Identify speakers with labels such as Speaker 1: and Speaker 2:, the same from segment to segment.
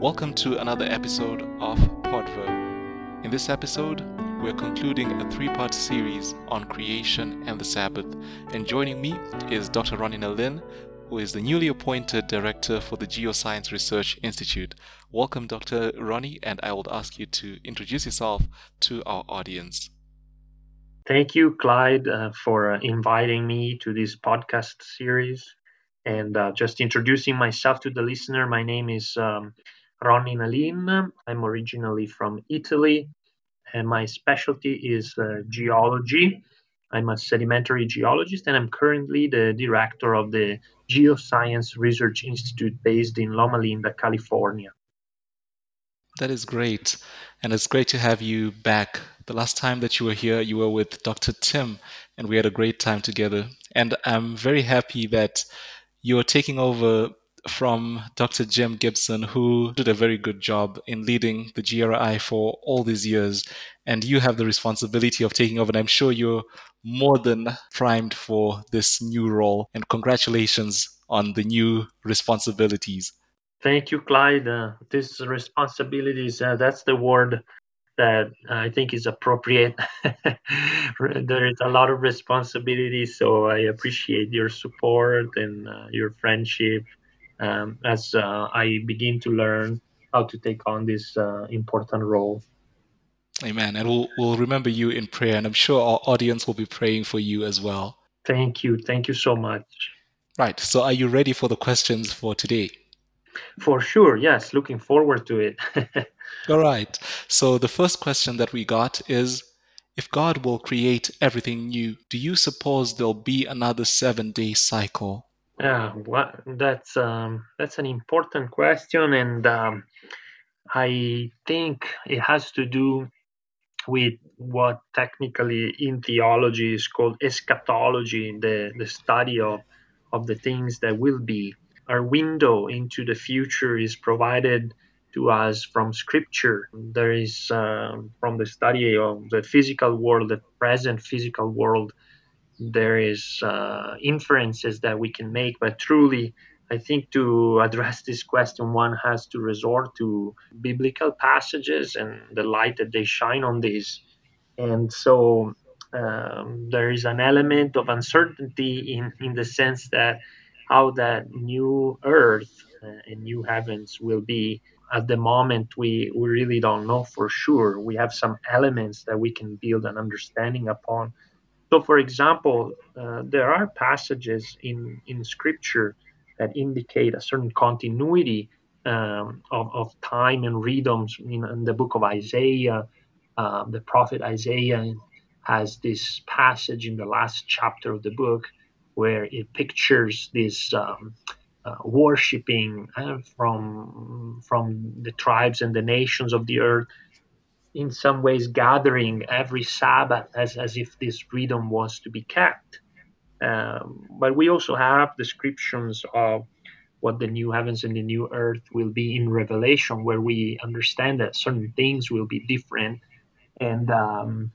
Speaker 1: Welcome to another episode of Podverb. In this episode, we're concluding a three part series on creation and the Sabbath. And joining me is Dr. Ronnie Nalin, who is the newly appointed director for the Geoscience Research Institute. Welcome, Dr. Ronnie, and I would ask you to introduce yourself to our audience.
Speaker 2: Thank you, Clyde, uh, for uh, inviting me to this podcast series. And uh, just introducing myself to the listener, my name is um, Ronnie Nalin. I'm originally from Italy, and my specialty is uh, geology. I'm a sedimentary geologist, and I'm currently the director of the Geoscience Research Institute based in Loma Linda, California.
Speaker 1: That is great. And it's great to have you back. The last time that you were here, you were with Dr. Tim, and we had a great time together. And I'm very happy that you're taking over from Dr. Jim Gibson, who did a very good job in leading the GRI for all these years. And you have the responsibility of taking over. And I'm sure you're more than primed for this new role. And congratulations on the new responsibilities.
Speaker 2: Thank you, Clyde. Uh, this responsibilities, uh, that's the word that I think is appropriate. there is a lot of responsibility, so I appreciate your support and uh, your friendship um, as uh, I begin to learn how to take on this uh, important role.
Speaker 1: Amen. And we'll, we'll remember you in prayer, and I'm sure our audience will be praying for you as well.
Speaker 2: Thank you. Thank you so much.
Speaker 1: Right. So, are you ready for the questions for today?
Speaker 2: For sure. Yes. Looking forward to it.
Speaker 1: All right. So, the first question that we got is If God will create everything new, do you suppose there'll be another seven day cycle?
Speaker 2: Yeah, well, that's um, that's an important question, and um, I think it has to do with what technically in theology is called eschatology, the the study of of the things that will be. Our window into the future is provided to us from Scripture. There is uh, from the study of the physical world, the present physical world there is uh, inferences that we can make, but truly, I think to address this question, one has to resort to biblical passages and the light that they shine on this. And so um, there is an element of uncertainty in, in the sense that how that new earth uh, and new heavens will be at the moment we, we really don't know for sure we have some elements that we can build an understanding upon so, for example, uh, there are passages in, in scripture that indicate a certain continuity um, of, of time and rhythms. In, in the book of Isaiah, uh, the prophet Isaiah has this passage in the last chapter of the book where it pictures this um, uh, worshiping uh, from from the tribes and the nations of the earth in some ways gathering every Sabbath as, as if this freedom was to be kept. Um, but we also have descriptions of what the new heavens and the new earth will be in Revelation, where we understand that certain things will be different, and um,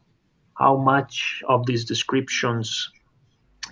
Speaker 2: how much of these descriptions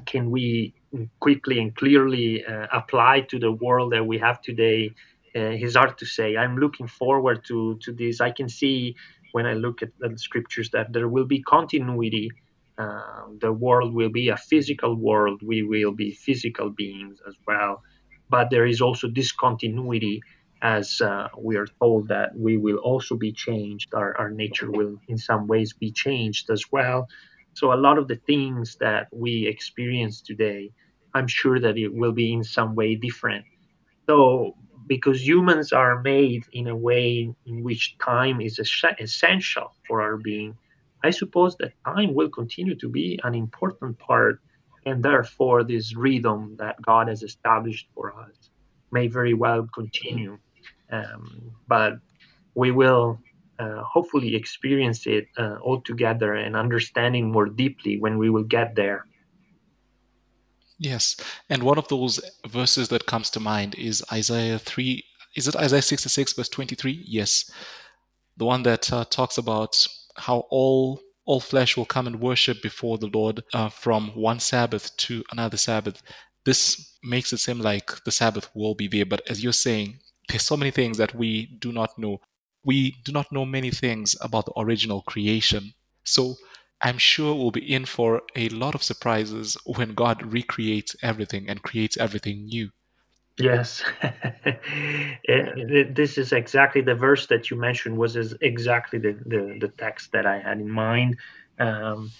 Speaker 2: can we quickly and clearly uh, apply to the world that we have today uh, is hard to say. I'm looking forward to to this. I can see when I look at the scriptures that there will be continuity. Uh, the world will be a physical world. We will be physical beings as well. But there is also discontinuity as uh, we are told that we will also be changed. Our, our nature will, in some ways, be changed as well. So, a lot of the things that we experience today, I'm sure that it will be in some way different. So, because humans are made in a way in which time is essential for our being, I suppose that time will continue to be an important part, and therefore this rhythm that God has established for us may very well continue. Um, but we will uh, hopefully experience it uh, all together and understanding more deeply when we will get there.
Speaker 1: Yes. And one of those verses that comes to mind is Isaiah 3. Is it Isaiah 66, verse 23? Yes. The one that uh, talks about how all all flesh will come and worship before the Lord uh, from one Sabbath to another Sabbath. This makes it seem like the Sabbath will be there, but as you're saying, there's so many things that we do not know. We do not know many things about the original creation. So I'm sure we'll be in for a lot of surprises when God recreates everything and creates everything new.
Speaker 2: Yes, this is exactly the verse that you mentioned was exactly the, the, the text that I had in mind. Um,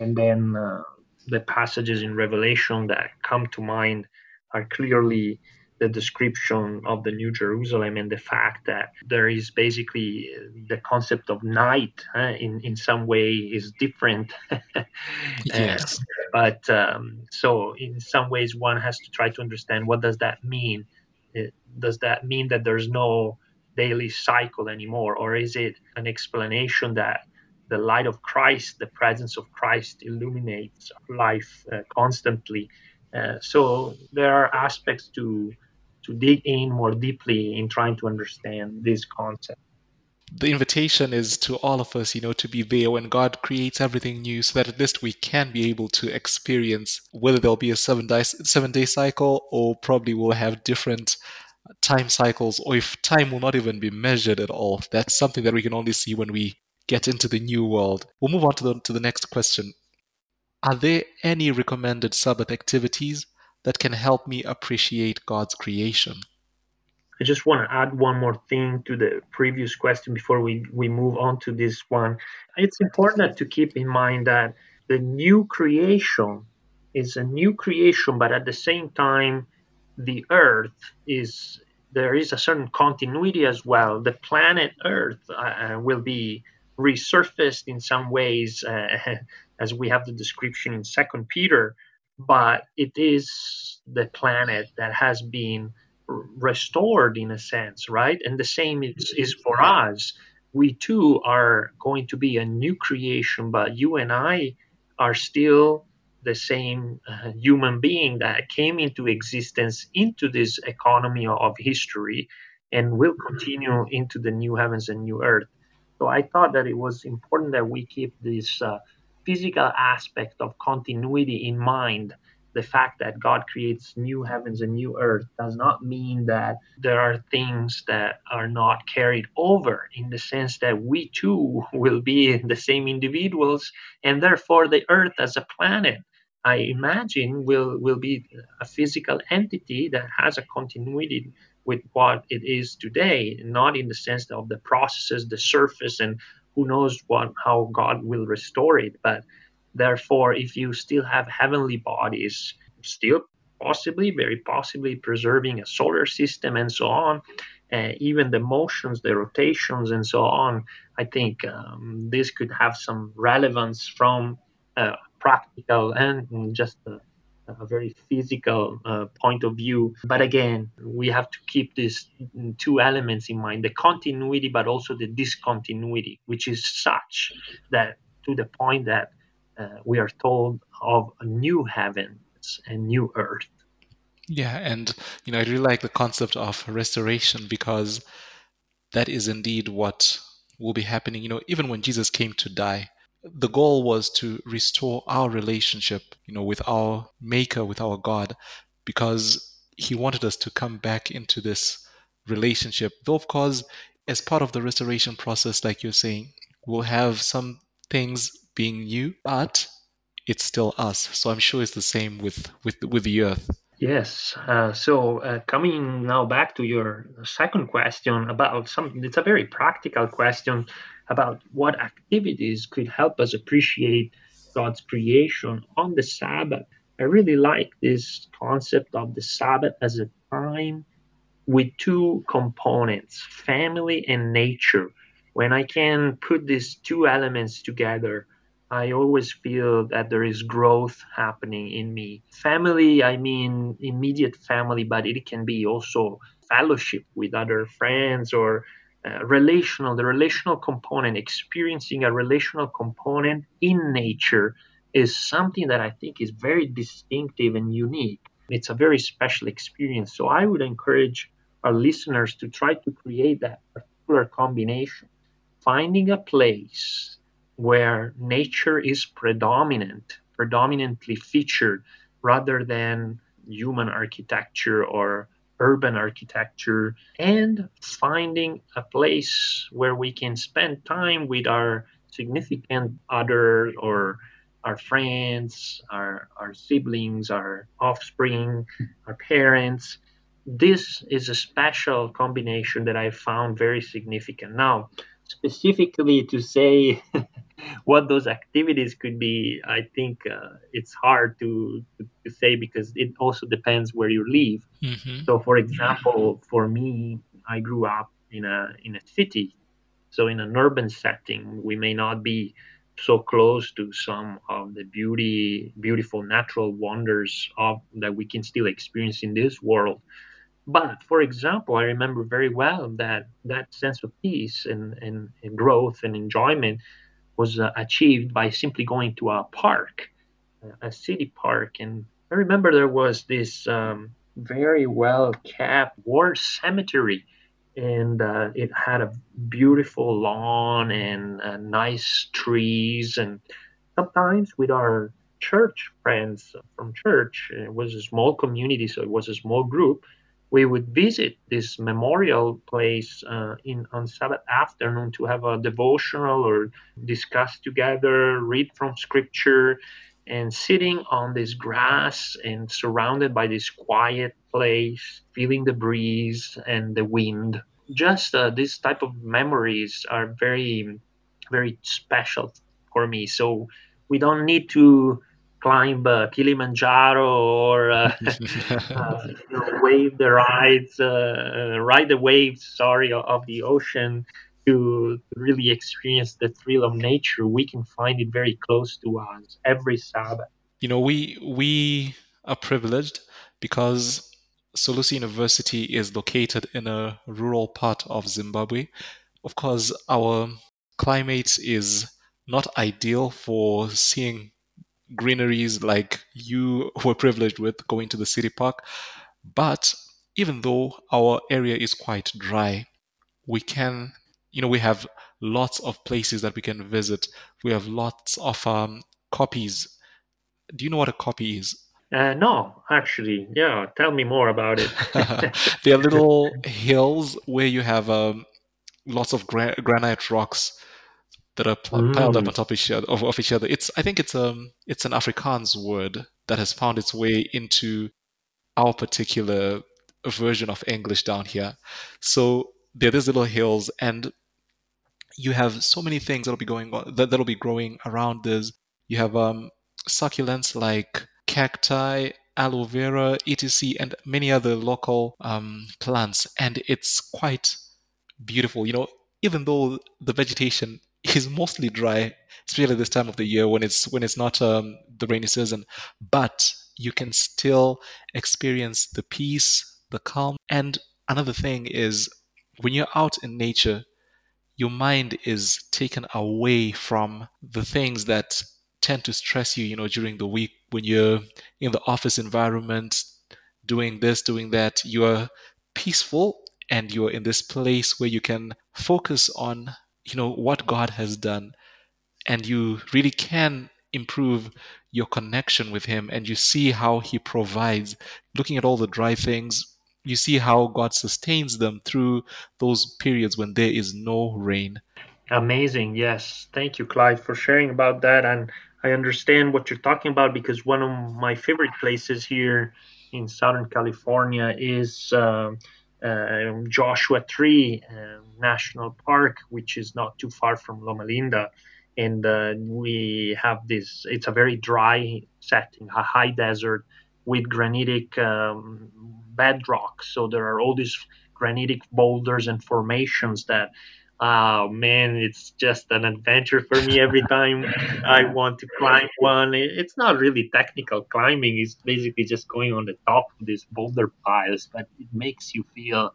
Speaker 2: and then uh, the passages in Revelation that come to mind are clearly the description of the New Jerusalem and the fact that there is basically the concept of night uh, in in some way is different.
Speaker 1: yes.
Speaker 2: Uh, but um, so in some ways one has to try to understand what does that mean. It, does that mean that there's no daily cycle anymore, or is it an explanation that the light of Christ, the presence of Christ, illuminates life uh, constantly? Uh, so there are aspects to to dig in more deeply in trying to understand this concept.
Speaker 1: The invitation is to all of us, you know, to be there when God creates everything new so that at least we can be able to experience whether there'll be a seven day, seven day cycle or probably we'll have different time cycles or if time will not even be measured at all. That's something that we can only see when we get into the new world. We'll move on to the, to the next question. Are there any recommended Sabbath activities that can help me appreciate God's creation?
Speaker 2: I just want to add one more thing to the previous question before we, we move on to this one. It's important to keep in mind that the new creation is a new creation, but at the same time, the earth is there is a certain continuity as well. The planet Earth uh, will be resurfaced in some ways, uh, as we have the description in Second Peter, but it is the planet that has been restored in a sense, right? And the same is, is for us. We too are going to be a new creation, but you and I are still the same uh, human being that came into existence into this economy of history and will continue into the new heavens and new earth. So I thought that it was important that we keep this uh, physical aspect of continuity in mind the fact that God creates new heavens and new earth does not mean that there are things that are not carried over in the sense that we too will be the same individuals and therefore the earth as a planet I imagine will will be a physical entity that has a continuity with what it is today, not in the sense of the processes, the surface, and who knows what how God will restore it, but Therefore, if you still have heavenly bodies, still possibly, very possibly preserving a solar system and so on, uh, even the motions, the rotations, and so on, I think um, this could have some relevance from a practical and just a, a very physical uh, point of view. But again, we have to keep these two elements in mind the continuity, but also the discontinuity, which is such that to the point that uh, we are told of a new heavens and new earth.
Speaker 1: Yeah, and you know, I really like the concept of restoration because that is indeed what will be happening. You know, even when Jesus came to die, the goal was to restore our relationship, you know, with our Maker, with our God, because He wanted us to come back into this relationship. Though, of course, as part of the restoration process, like you're saying, we'll have some things being new, but it's still us. So I'm sure it's the same with with with the Earth.
Speaker 2: Yes. Uh, so uh, coming now back to your second question about something, it's a very practical question about what activities could help us appreciate God's creation on the Sabbath. I really like this concept of the Sabbath as a time with two components, family and nature. When I can put these two elements together, I always feel that there is growth happening in me. Family, I mean immediate family, but it can be also fellowship with other friends or uh, relational, the relational component, experiencing a relational component in nature is something that I think is very distinctive and unique. It's a very special experience. So I would encourage our listeners to try to create that particular combination, finding a place where nature is predominant, predominantly featured, rather than human architecture or urban architecture and finding a place where we can spend time with our significant other or our friends, our, our siblings, our offspring, our parents. This is a special combination that I found very significant. Now, specifically to say what those activities could be, I think uh, it's hard to, to, say because it also depends where you live.
Speaker 1: Mm-hmm.
Speaker 2: So, for example, for me, I grew up in a in a city, so in an urban setting, we may not be so close to some of the beauty, beautiful natural wonders of that we can still experience in this world. But for example, I remember very well that that sense of peace and, and, and growth and enjoyment was uh, achieved by simply going to a park, a city park. And I remember there was this um, very well kept war cemetery. And uh, it had a beautiful lawn and uh, nice trees. And sometimes with our church friends from church it was a small community so it was a small group we would visit this memorial place uh, in on sabbath afternoon to have a devotional or discuss together read from scripture and sitting on this grass and surrounded by this quiet place, feeling the breeze and the wind. Just uh, this type of memories are very, very special for me. So we don't need to climb uh, Kilimanjaro or uh, uh, you know, wave the rides, uh, ride the waves, sorry, of the ocean to really experience the thrill of nature, we can find it very close to us every Sabbath.
Speaker 1: You know, we we are privileged because Solusi University is located in a rural part of Zimbabwe. Of course, our climate is not ideal for seeing greeneries like you were privileged with going to the city park. But even though our area is quite dry, we can you know we have lots of places that we can visit. We have lots of um, koppies do you know what a koppie is?
Speaker 2: Uh, no actually. Yeah tell me more about it.
Speaker 1: They are little hills where you have um, lots of gra- granite rocks that are pl- mm. piled up on top of each, other, of, of each other. It's i think it's um it's an afrikaans word that has found its way into our particular version of english down here. So there are these little hills and you have so many things that'll be going on that, that'll be growing around this. You have um, succulents like cacti aloe vera etc and many other local um, plants and it's quite beautiful. You know even though the vegetation is mostly dry especially this time of the year when it's when it's not um, the rainy season but you can still experience the peace the calm and another thing is when you're out in nature, your mind is taken away from the things that tend to stress you, you know, during the week when you're in the office environment, doing this, doing that. You are peaceful and you're in this place where you can focus on, you know, what God has done. And you really can improve your connection with Him and you see how He provides. Looking at all the dry things, you see how God sustains them through those periods when there is no rain.
Speaker 2: Amazing. Yes. Thank you, Clive, for sharing about that. And I understand what you're talking about because one of my favorite places here in Southern California is uh, uh, Joshua Tree uh, National Park, which is not too far from Loma Linda. And uh, we have this, it's a very dry setting, a high desert with granitic um, bedrock. So there are all these granitic boulders and formations that oh man it's just an adventure for me every time i want to climb one it's not really technical climbing it's basically just going on the top of these boulder piles but it makes you feel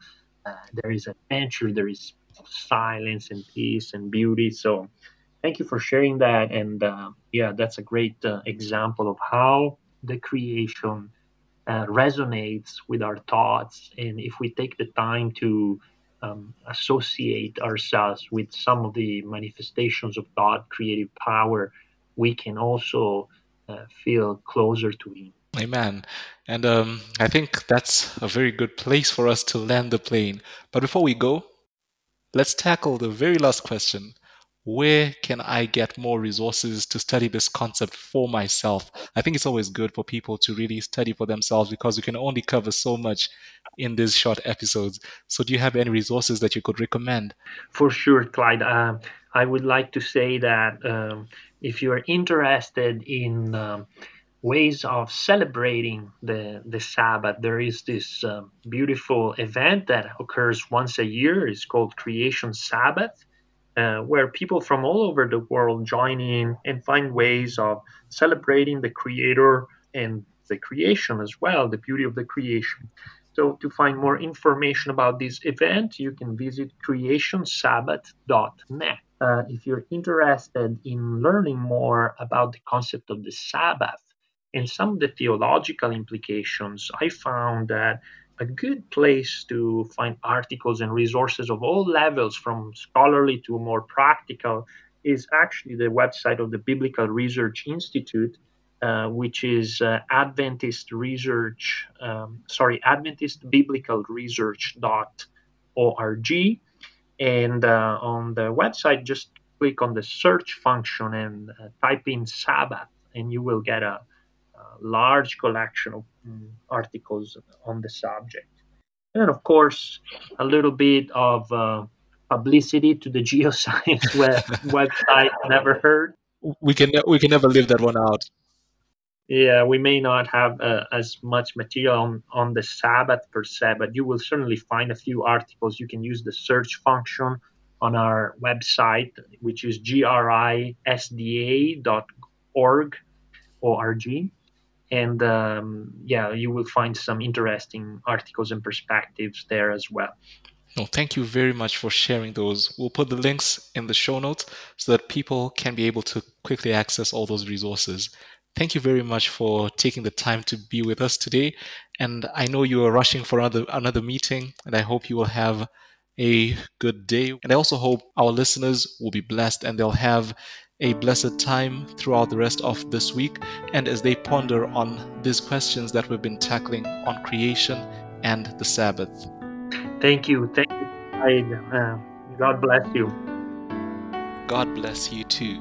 Speaker 2: uh, there is adventure there is silence and peace and beauty so thank you for sharing that and uh, yeah that's a great uh, example of how the creation uh, resonates with our thoughts. And if we take the time to um, associate ourselves with some of the manifestations of God, creative power, we can also uh, feel closer to Him.
Speaker 1: Amen. And um, I think that's a very good place for us to land the plane. But before we go, let's tackle the very last question. Where can I get more resources to study this concept for myself? I think it's always good for people to really study for themselves because we can only cover so much in these short episodes. So, do you have any resources that you could recommend?
Speaker 2: For sure, Clyde. Uh, I would like to say that um, if you're interested in um, ways of celebrating the, the Sabbath, there is this um, beautiful event that occurs once a year. It's called Creation Sabbath. Uh, where people from all over the world join in and find ways of celebrating the creator and the creation as well, the beauty of the creation. So, to find more information about this event, you can visit creationsabbath.net. Uh, if you're interested in learning more about the concept of the Sabbath and some of the theological implications, I found that a good place to find articles and resources of all levels, from scholarly to more practical, is actually the website of the Biblical Research Institute, uh, which is uh, Adventist Research, um, sorry, Adventist Biblical Research.org. And uh, on the website, just click on the search function and uh, type in Sabbath, and you will get a large collection of um, articles on the subject. And of course, a little bit of uh, publicity to the geoscience web, website. Never heard.
Speaker 1: We can we can never leave that one out.
Speaker 2: Yeah, we may not have uh, as much material on, on the Sabbath per se, but you will certainly find a few articles. You can use the search function on our website, which is grisda.org, O-R-G. And um, yeah, you will find some interesting articles and perspectives there as well.
Speaker 1: No, thank you very much for sharing those. We'll put the links in the show notes so that people can be able to quickly access all those resources. Thank you very much for taking the time to be with us today. And I know you are rushing for another another meeting, and I hope you will have a good day. And I also hope our listeners will be blessed and they'll have a blessed time throughout the rest of this week and as they ponder on these questions that we've been tackling on creation and the Sabbath.
Speaker 2: Thank you. Thank you. Uh, God bless you.
Speaker 1: God bless you too.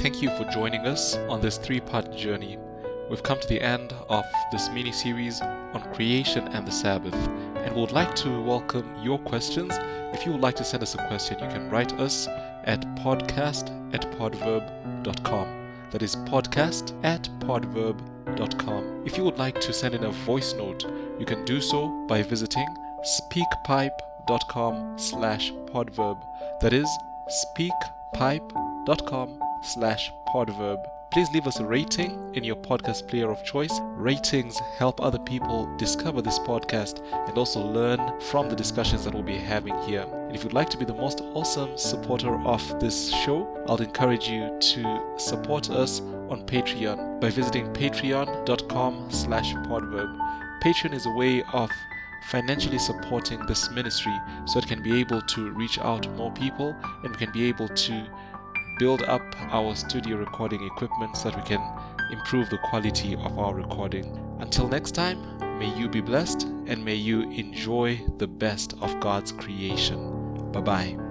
Speaker 1: Thank you for joining us on this three part journey. We've come to the end of this mini series on creation and the Sabbath, and we would like to welcome your questions. If you would like to send us a question, you can write us at podcast at podverb.com. That is podcast at podverb.com. If you would like to send in a voice note, you can do so by visiting speakpipe.com slash podverb. That is speakpipe.com slash podverb. Please leave us a rating in your podcast player of choice. Ratings help other people discover this podcast and also learn from the discussions that we'll be having here. And if you'd like to be the most awesome supporter of this show, I'll encourage you to support us on Patreon by visiting patreon.com slash podverb. Patreon is a way of financially supporting this ministry so it can be able to reach out to more people and we can be able to build up our studio recording equipment so that we can improve the quality of our recording. Until next time, may you be blessed and may you enjoy the best of God's creation. Bye bye.